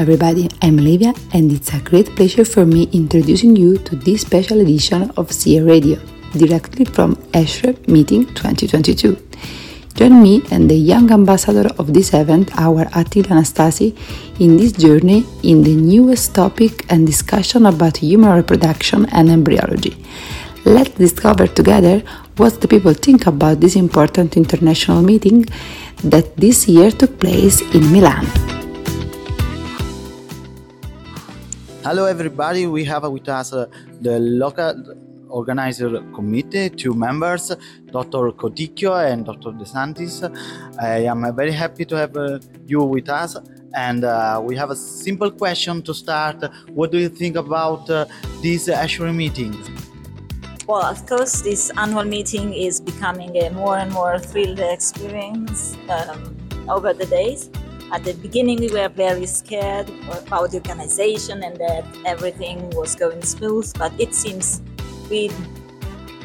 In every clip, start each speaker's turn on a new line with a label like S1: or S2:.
S1: everybody, I'm Livia and it's a great pleasure for me introducing you to this special edition of CA Radio, directly from ESHRE Meeting 2022. Join me and the young ambassador of this event, our Attila Anastasi, in this journey in the newest topic and discussion about human reproduction and embryology. Let's discover together what the people think about this important international meeting that this year took place in Milan.
S2: Hello, everybody. We have with us uh, the local organizer committee, two members, Dr. Coticchio and Dr. De Santis. I am very happy to have uh, you with us. And uh, we have a simple question to start. What do you think about uh, this ESHRE meeting?
S3: Well, of course, this annual meeting is becoming a more and more thrilled experience um, over the days. At the beginning, we were very scared about the organization and that everything was going smooth, but it seems we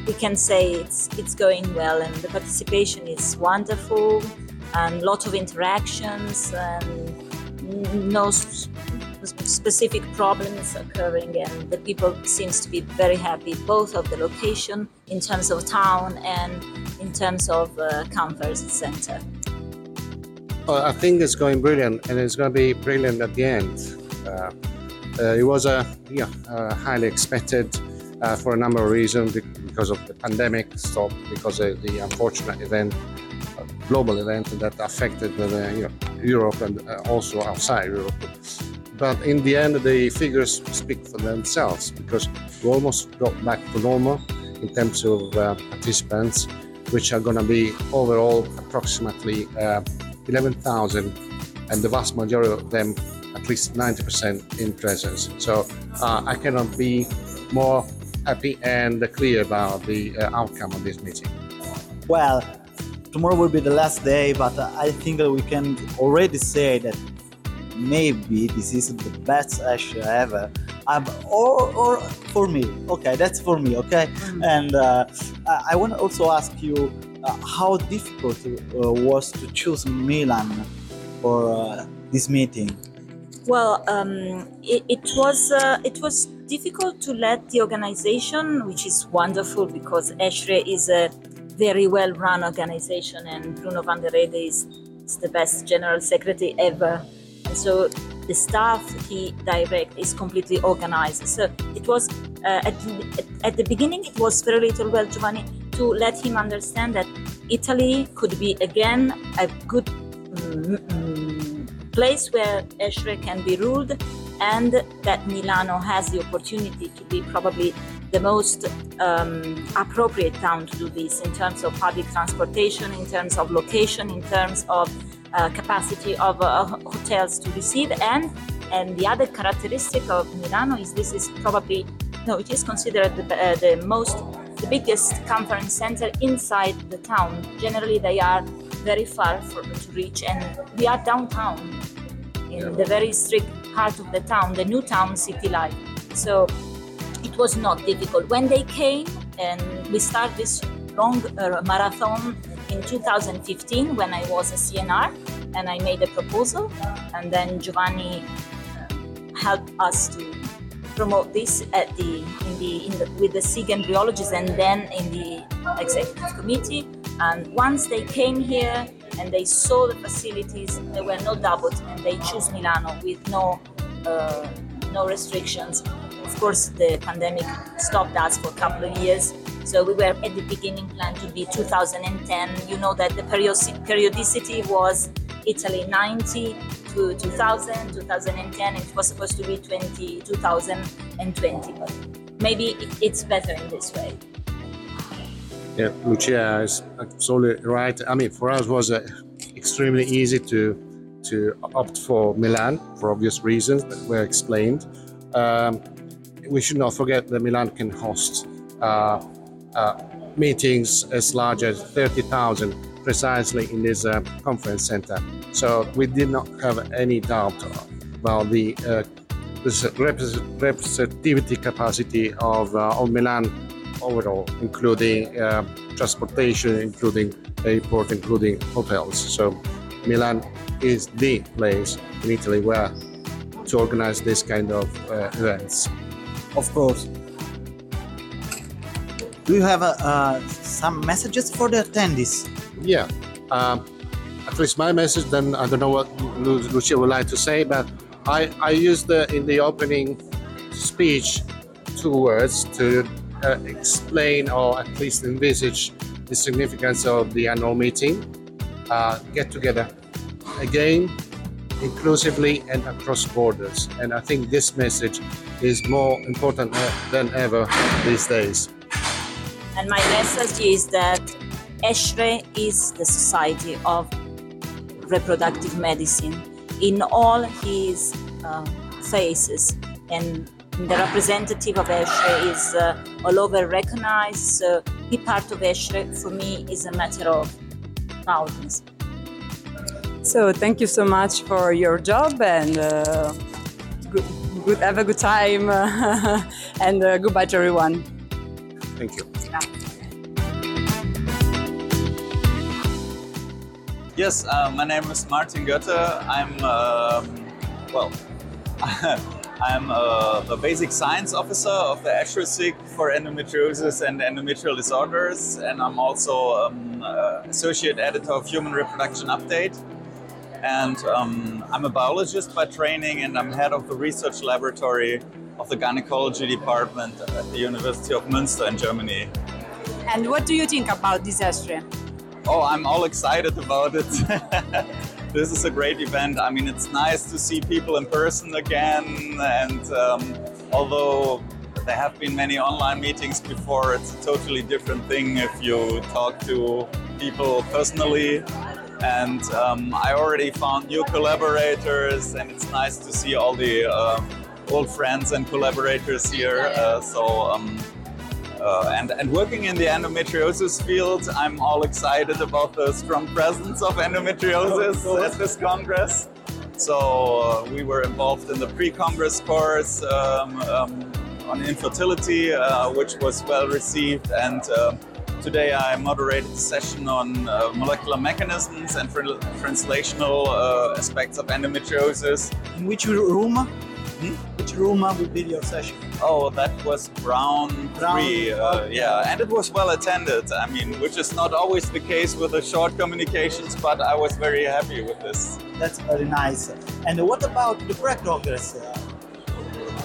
S3: we can say it's it's going well, and the participation is wonderful, and lots of interactions, and no specific problems occurring and the people seems to be very happy both of the location in terms of town and in terms of uh, conference center
S4: i think it's going brilliant and it's going to be brilliant at the end. Uh, uh, it was a yeah uh, highly expected uh, for a number of reasons because of the pandemic stop because of the unfortunate event global event that affected you know, Europe and uh, also outside Europe. But in the end, the figures speak for themselves because we almost got back to normal in terms of uh, participants, which are going to be overall approximately uh, 11,000, and the vast majority of them, at least 90% in presence. So uh, I cannot be more happy and clear about the uh, outcome of this meeting.
S2: Well, tomorrow will be the last day, but I think that we can already say that maybe this is the best Ash ever. Um, or, or for me, okay, that's for me, okay. Mm. And uh, I want to also ask you how difficult uh, was to choose Milan for uh, this meeting.
S3: Well, um, it, it, was uh, it was difficult to let the organization, which is wonderful because ESHRE is a very well-run organization, and Bruno van den Eede is, is the best general secretary ever and so the staff he direct is completely organized. So it was uh, at, at the beginning it was very little well Giovanni to let him understand that Italy could be again a good um, place where ESHRE can be ruled and that Milano has the opportunity to be probably the most um, appropriate town to do this in terms of public transportation, in terms of location, in terms of uh, capacity of uh, hotels to receive. And and the other characteristic of Milano is this is probably no it is considered the, uh, the most the biggest conference center inside the town. Generally they are very far for, to reach and we are downtown in yeah. the very strict heart of the town the new town city life. So it was not difficult. When they came and we start this long uh, marathon in 2015 when I was a CNR and I made a proposal, and then Giovanni uh, helped us to promote this at the in the, in the with the SIG embryologists and then in the executive committee. And once they came here and they saw the facilities, there were no doubts, and they chose Milano with no uh, no restrictions. Of course, the pandemic stopped us for a couple of years, so we were at the beginning planned to be 2010. You know that the periodicity was Italy 90 to 2000, 2010, it was supposed to be 20, 2020. But maybe it's better in this way.
S4: Yeah, Lucia is absolutely right. I mean, for us, it was uh, extremely easy to to opt for Milan for obvious reasons that were explained. Um, we should not forget that Milan can host uh, uh, meetings as large as 30,000 precisely in this uh, conference center. So we did not have any doubt about the uh, representativity capacity of, uh, of Milan overall, including uh, transportation, including airport, including hotels. So Milan is the place in Italy where to organize this kind of uh, events.
S2: Of course. Do you have uh, uh, some messages for the attendees?
S4: Yeah. Um, at least my message. Then I don't know what Lu- Lucia would like to say, but I I used the, in the opening speech two words to uh, explain or at least envisage the significance of the annual meeting. Uh, get together again, inclusively and across borders. And I think this message is more important uh, than ever these days.
S3: And my message is that ESHRE is the Society of Reproductive Medicine in all his um, phases. And the representative of ESHRE is uh, all over recognized. So be part of ESHRE for me is a matter of proudness.
S5: So thank you so much for your job and uh, good, good, have a good time and uh, goodbye to everyone.
S4: Thank you.
S6: Yes, uh, my name is Martin Götte. I'm, um, well, I'm uh, the basic science officer of the ESHRE SIG for endometriosis and endometrial disorders, and I'm also um, uh, associate editor of Human Reproduction Update. And um, I'm a biologist by training, and I'm head of the research laboratory of the gynecology department at the University of Münster in Germany.
S5: And what do you think about this disaster?
S6: Oh, I'm all excited about it. this is a great event. I mean, it's nice to see people in person again. And um, although there have been many online meetings before, it's a totally different thing if you talk to people personally. And um, I already found new collaborators, and it's nice to see all the uh, old friends and collaborators here. Uh, so, um, uh, and, and working in the endometriosis field, I'm all excited about the strong presence of endometriosis at this Congress. So uh, we were involved in the pre-Congress course um, um, on infertility, uh, which was well received. And uh, today I moderated a session on uh, molecular mechanisms and tran- translational uh, aspects of endometriosis.
S2: In which room?
S6: Hmm?
S2: Which room will be your session?
S6: Oh, that was Brown
S2: Brown,
S6: 3. Uh, yeah, and it was well attended. I mean, which is not always the case with the short communications, but I was very happy with this.
S2: That's very nice. And what about the pre-congress? Uh,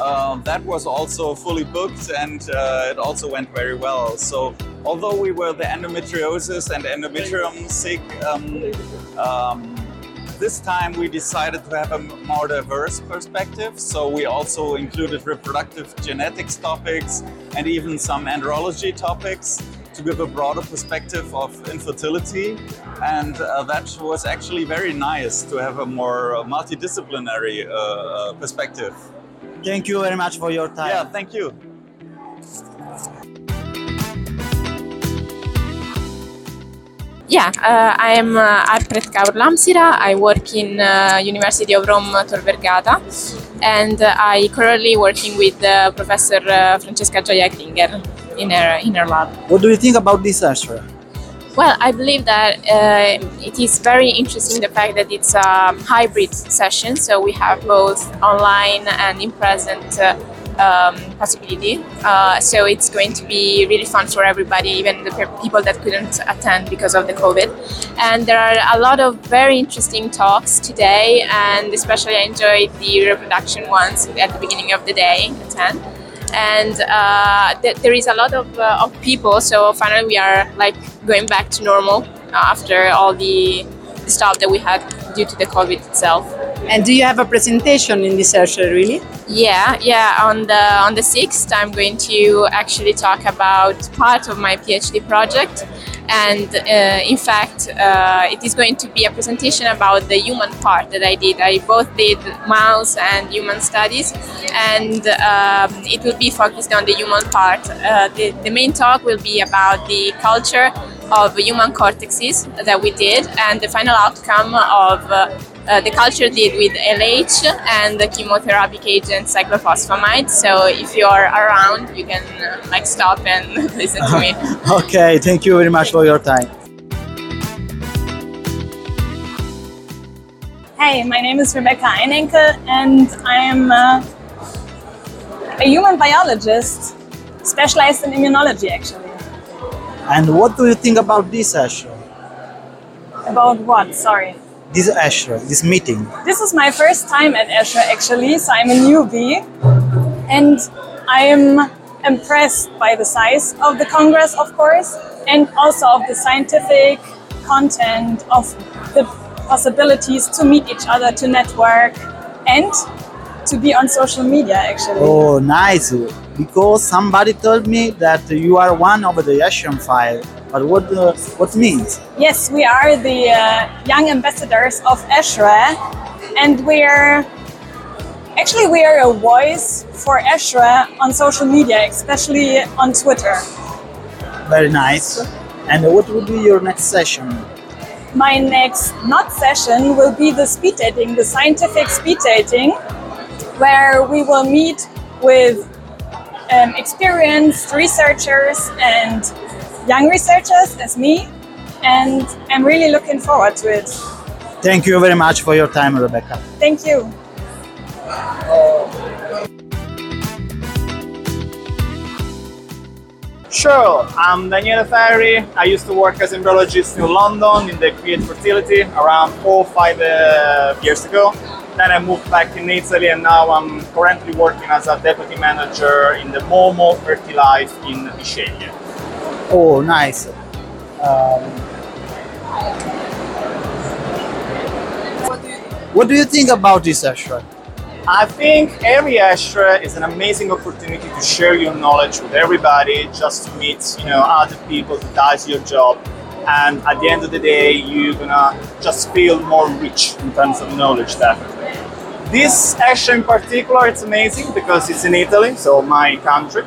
S6: Um, that was also fully booked and uh, it also went very well. So, although we were the endometriosis and endometrium SIG, um, um, this time we decided to have a more diverse perspective. So, we also included reproductive genetics topics and even some andrology topics to give a broader perspective of infertility. And uh, that was actually very nice to have a more multidisciplinary uh, uh, perspective.
S2: thank you very much for your time.
S6: Yeah, thank you.
S7: Yeah, uh, I am uh, Arpret Kaur Lamsira. I work in uh, University of Rome Tor Vergata, and uh, I currently working with uh, Professor uh, Francesca Gioia Klinger in her in her lab.
S2: What do you think about this answer?
S7: Well, I believe that uh, it is very interesting the fact that it's a hybrid session, so we have both online and in present uh, um, possibility. Uh, so it's going to be really fun for everybody, even the people that couldn't attend because of the COVID. And there are a lot of very interesting talks today, and especially I enjoyed the reproduction ones at the beginning of the day at 10 and uh, th- there is a lot of, uh, of people so finally we are like going back to normal after all the, stuff that we had due to the covid itself
S5: And do you have a presentation in this session, really?
S7: yeah yeah on the on the 6th i'm going to actually talk about part of my phd project. And uh, in fact uh, it is going to be a presentation about the human part that i did. I both did mouse and human studies. And um, it will be focused on the human part. Uh, the, the main talk will be about the culture of human cortexes that we did and the final outcome of uh, the culture did with LH and the chemotherapy agent cyclophosphamide. So if you are around, you can uh, like stop and listen to me.
S2: Okay, thank you very much for your time.
S8: Hey, my name is Rebecca Einenkel, and I am uh, a human biologist specialized in immunology, actually.
S2: And what do you think about this ESHRE?
S8: About what? Sorry.
S2: This ESHRE, this meeting?
S8: This is my first time at ESHRE, actually, so I'm a newbie. And I am impressed by the size of the Congress, of course, and also of the scientific content, of the possibilities to meet each other, to network, and to be on social media, actually.
S2: Oh, nice. Because somebody told me that you are one of the ESHRE five. But what uh, what means?
S8: Yes, we are the uh, young ambassadors of ESHRE, and we're actually we are a voice for ESHRE on social media, especially on Twitter.
S2: Very nice. And what will be your next session?
S8: My next not session will be the speed dating, the scientific speed dating, where we will meet with um, experienced researchers and young researchers as me, and I'm really looking forward to it.
S2: Thank you very much for your time, Rebecca.
S8: Thank you.
S9: Sure, I'm Daniele Ferri. I used to work as embryologist in London in the Create Fertility around four five uh, years ago. Then I moved back in Italy and now I'm currently working as a deputy manager in the Momo Fertilife in Bisceglie.
S2: Oh, nice. Um, what do you think about this ESHRE?
S9: I think every ESHRE is an amazing opportunity to share your knowledge with everybody, just to meet, you know, other people that does your job. And at the end of the day, you're gonna just feel more rich in terms of knowledge, definitely. This ESHRE in particular, it's amazing because it's in Italy, so my country.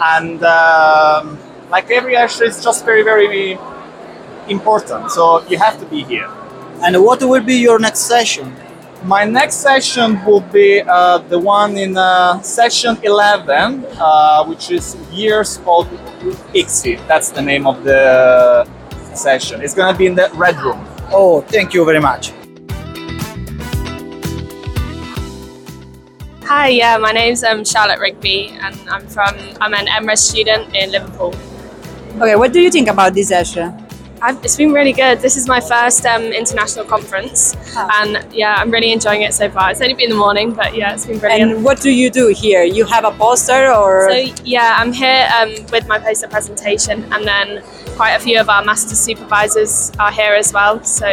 S9: And um, like every ESHRE, is just very, very important. So you have to be here.
S2: And what will be your next session?
S9: My next session will be uh, the one in uh, session 11, uh, which is years called ICSI. That's the name of the session. It's going to be in the red room.
S2: Oh, thank you very much.
S7: Hi, yeah, my name's um, Charlotte Rigby, and I'm from I'm an MRes student in Liverpool.
S5: Okay, what do you think about this ESHRE?
S7: I've, it's been really good. This is my first um, international conference, and yeah, I'm really enjoying it so far. It's only been the morning, but yeah, it's been brilliant.
S5: And what do you do here? You have a poster or?
S7: So yeah, I'm here um, with my poster presentation, and then quite a few of our master supervisors are here as well. So,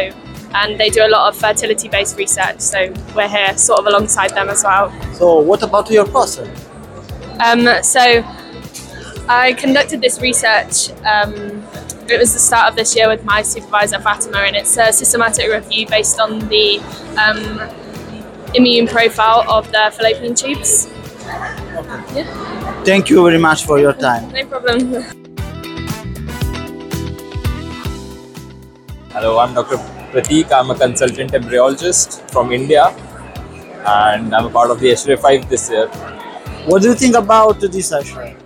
S7: and they do a lot of fertility-based research. So we're here sort of alongside them as well.
S2: So, what about your poster?
S7: Um, so I conducted this research. Um, it was the start of this year with my supervisor Fatima, and it's a systematic review based on the um, immune profile of the fallopian tubes. Yeah,
S2: Thank you very much for your time.
S7: no problem.
S10: Hello, I'm Dr. Pratik. I'm a consultant embryologist from India and I'm a part of the ESHRE 5 this year.
S2: What do you think about this ESHRE?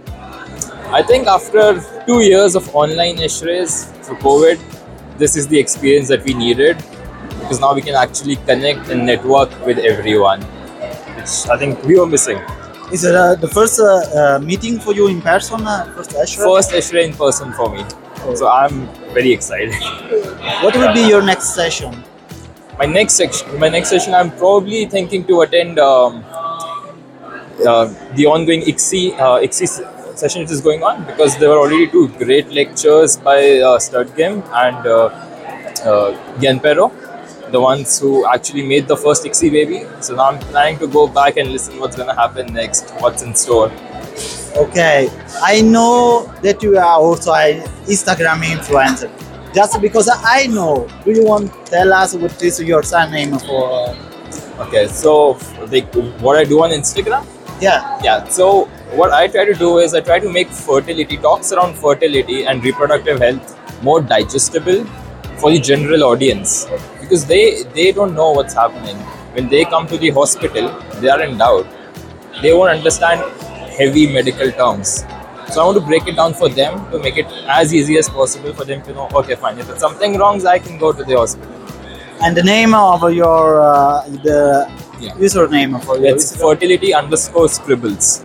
S10: I think after two years of online ESHREs through COVID, this is the experience that we needed because now we can actually connect and network with everyone, which I think we were missing.
S2: Is it uh, the first uh, uh, meeting for you in person? Uh, first ESHRE?
S10: First ESHRE in person for me. So I'm very excited.
S2: What will be your next session?
S10: my next section my next session i'm probably thinking to attend um, uh, the ongoing ICSI, uh, ICSI session which is going on because there were already two great lectures by uh, Steirteghem and uh, uh, Gianpiero, the ones who actually made the first ICSI baby. So now I'm planning to go back and listen what's going to happen next, what's in store.
S2: Okay, I know that you are also an Instagram influencer. Just because I know, do you want to tell us what is your surname for?
S10: Okay, so like what I do on Instagram,
S2: Yeah,
S10: Yeah, so what I try to do is I try to make fertility talks around fertility and reproductive health more digestible for the general audience. Because they they don't know what's happening. When they come to the hospital they are in doubt. They won't understand heavy medical terms. So i want to break it down for them to make it as easy as possible for them to know okay fine if something wrong i can go to the hospital.
S2: And the name of your uh, the
S10: Yeah.
S2: username for your
S10: It's fertility underscore scribbles.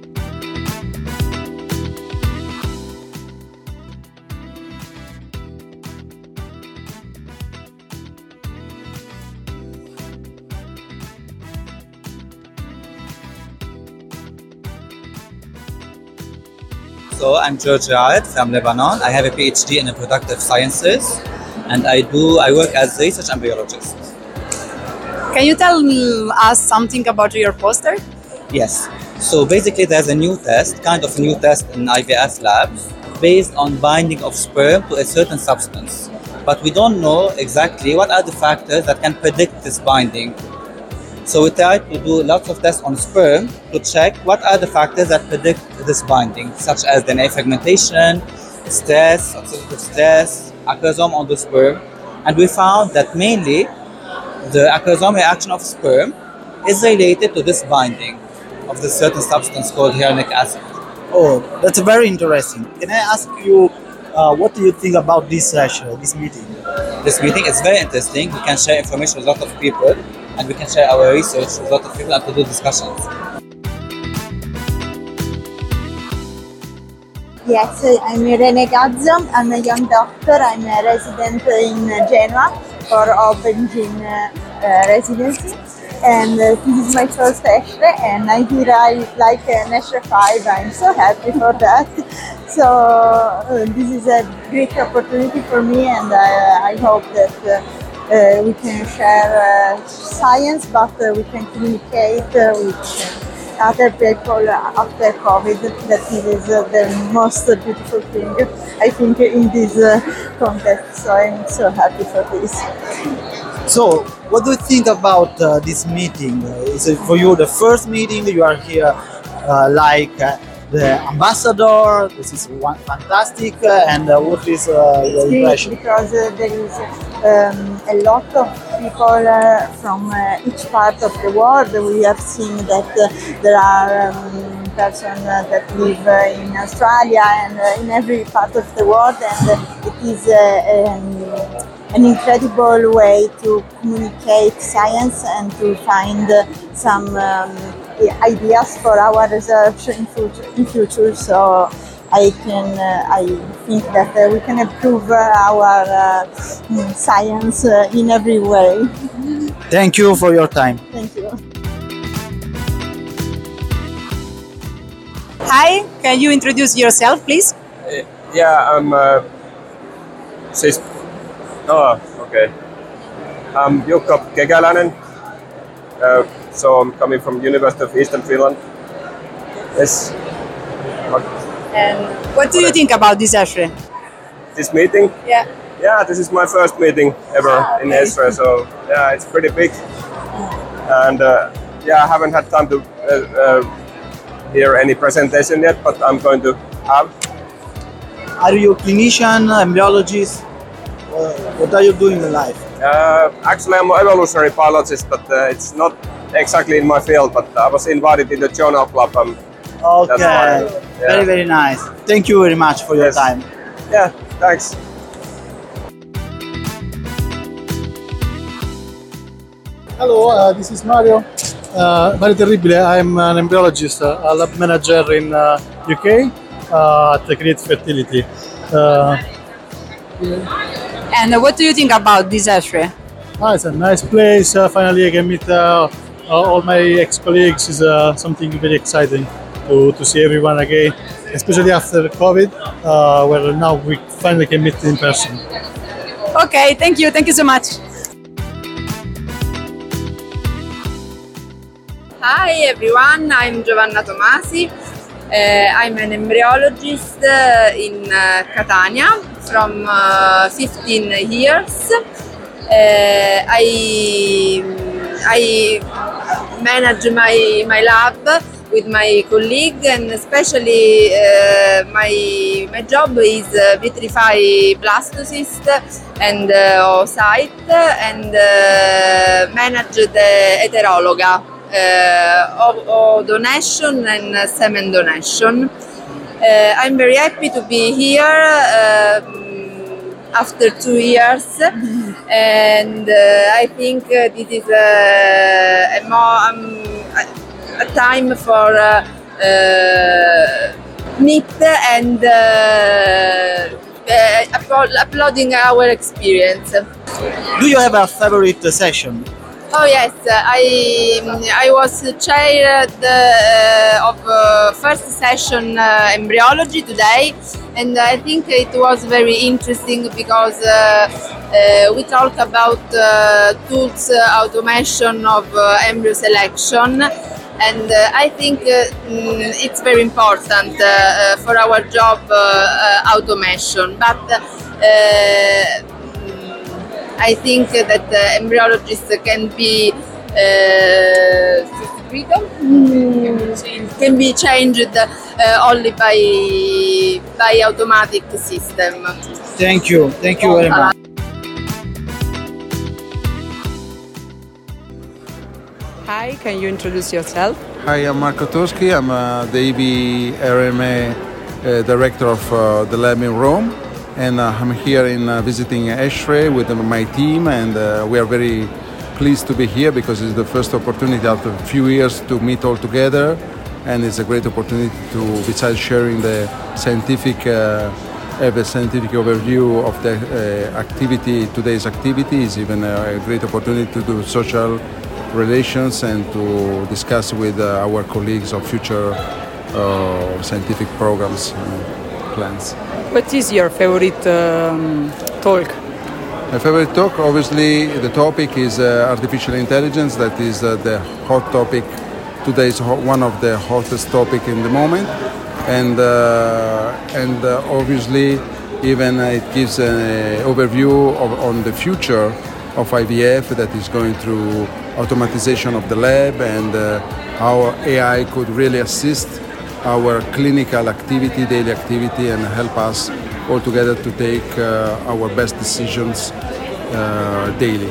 S11: So I'm George Raed from Lebanon. I have a PhD in reproductive sciences, and I do I work as a research embryologist.
S5: Can you tell mm, us something about your poster?
S11: Yes. So basically, there's a new test, kind of new test in IVF labs, based on binding of sperm to a certain substance. But we don't know exactly what are the factors that can predict this binding. So we try to do lots of tests on sperm to check what are the factors that predict this binding, such as DNA fragmentation, stress, oxidative stress, acrosome on the sperm. And we found that mainly the acrosome reaction of sperm is related to this binding of this certain substance called hyaluronic acid.
S2: Oh, that's very interesting. Can I ask you, uh, what do you think about this session, this meeting?
S11: This meeting is very interesting. We can share information with a lot of people and we can share our research with a lot of people and to do discussions.
S12: Yes, I'm Irene Gazzo. I'm a young doctor. I'm a resident in Genoa for Aubergine uh, residency. And uh, this is my first ESHRE and I hear I like an ESHRE 5. I'm so happy for that. So uh, this is a great opportunity for me and I, I hope that uh, uh, we can share uh, science but uh, we can communicate uh, with other people after COVID. That is uh, the most beautiful thing I think in this uh, context. So I'm so happy for this.
S2: So, what do you think about uh, this meeting? Is it for you the first meeting? You are here uh, like uh, the ambassador. This is one fantastic. Uh, and uh, what is uh, your impression?
S12: because uh, there is um, a lot of people uh, from uh, each part of the world. We have seen that uh, there are um, persons uh, that live uh, in Australia and uh, in every part of the world, and it is uh, um, an incredible way to communicate science and to find some um, ideas for our research in future. In future. So I can, uh, I think that uh, we can improve uh, our uh, mm, science uh, in every way.
S2: Thank you for your time.
S12: Thank you.
S5: Hi, can you introduce yourself, please?
S13: Yeah, I'm. Uh, sis- oh, okay. I'm Jukka Kekäläinen. Uh, so I'm coming from University of Eastern Finland. Yes. What-
S5: And what do you think about this ESHRE?
S13: This meeting?
S5: Yeah.
S13: Yeah, this is my first meeting ever
S5: Ah,
S13: in
S5: okay.
S13: ESHRE, so yeah, it's pretty big. And uh, yeah, I haven't had time to uh, uh, hear any presentation yet, but I'm going to have.
S2: Are you a clinician, embryologist? Uh, what are you doing in life?
S13: Uh, actually, I'm an evolutionary biologist, but uh, it's not exactly in my field. But I was invited in the journal club. Um,
S2: Okay,
S13: why, yeah.
S2: very very nice. Thank you very much for your
S13: Yes.
S2: time.
S13: yeah, thanks.
S14: Hello, uh, this is Mario. Uh, Mario Terribile. I'm an embryologist, uh, a lab manager in uh, UK uh, at Create Fertility. Uh,
S5: And what do you think about this ESHRE?
S14: ah, it's a nice place. Uh, finally, I can meet uh, all my ex-colleagues. Is uh, something very exciting to, to see everyone again, especially after COVID, uh, where now we finally can meet in person.
S5: Okay, thank you, thank you so much.
S15: Hi everyone, I'm Giovanna Tomasi. Uh, I'm an embryologist uh, in uh, Catania from uh, 15 years. Uh, I, I manage my, my lab with my colleague and especially uh, my, my job is uh, vitrify blastocyst and uh, oocyte and uh, manage the heterologa uh, of, of donation and semen donation. Uh, I'm very happy to be here um, after two years, and uh, I think uh, this is a, more um, a, time for uh, meet and uploading our experience.
S2: Do you have a favorite session?
S15: Oh yes, I I was chair uh, of uh, first session uh, embryology today, and I think it was very interesting because uh, uh, we talk about uh, tools uh, automation of uh, embryo selection, and uh, I think uh, mm, it's very important uh, uh, for our job uh, uh, automation, but. I think that uh, embryologists can be uh, Mm, can be changed uh, only by by automatic system.
S2: Thank you. Thank you very much.
S5: Hi, can you introduce yourself?
S16: Hi, I'm Marco Toschi. I'm uh, the IVIRMA uh, director of uh, the lab in Rome, and uh, I'm here in uh, visiting ESHRE with my team, and uh, we are very pleased to be here because it's the first opportunity after a few years to meet all together, and it's a great opportunity to, besides sharing the scientific. Uh, have a scientific overview of the uh, activity, today's activity is even a, great opportunity to do social relations and to discuss with uh, our colleagues of future scientific programs plans.
S5: What is your favorite um, talk?
S16: My favorite talk, obviously, the topic is uh, artificial intelligence. That is uh, the hot topic. Today is ho- one of the hottest topic in the moment, and uh, and uh, obviously, even uh, it gives an overview of, on the future of IVF that is going through automatization of the lab and uh, how AI could really assist our clinical activity, daily activity, and help us all together to take uh, our best decisions uh, daily.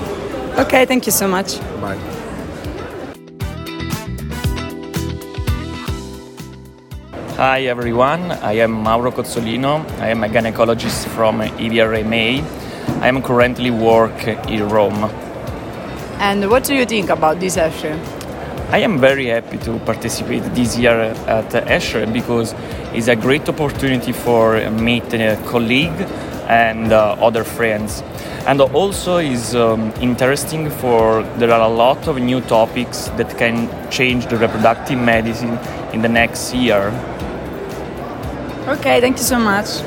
S5: Okay, thank you so much.
S16: Bye.
S17: Hi everyone, I am Mauro Cozzolino. I am a gynecologist from IVIRMA. I am currently work in Rome.
S5: And what do you think about this session?
S17: I am very happy to participate this year at ESHRE because it's a great opportunity for meet a colleague and uh, other friends. And also is um, interesting for there are a lot of new topics that can change the reproductive medicine in the next year.
S5: Okay, thank you so much.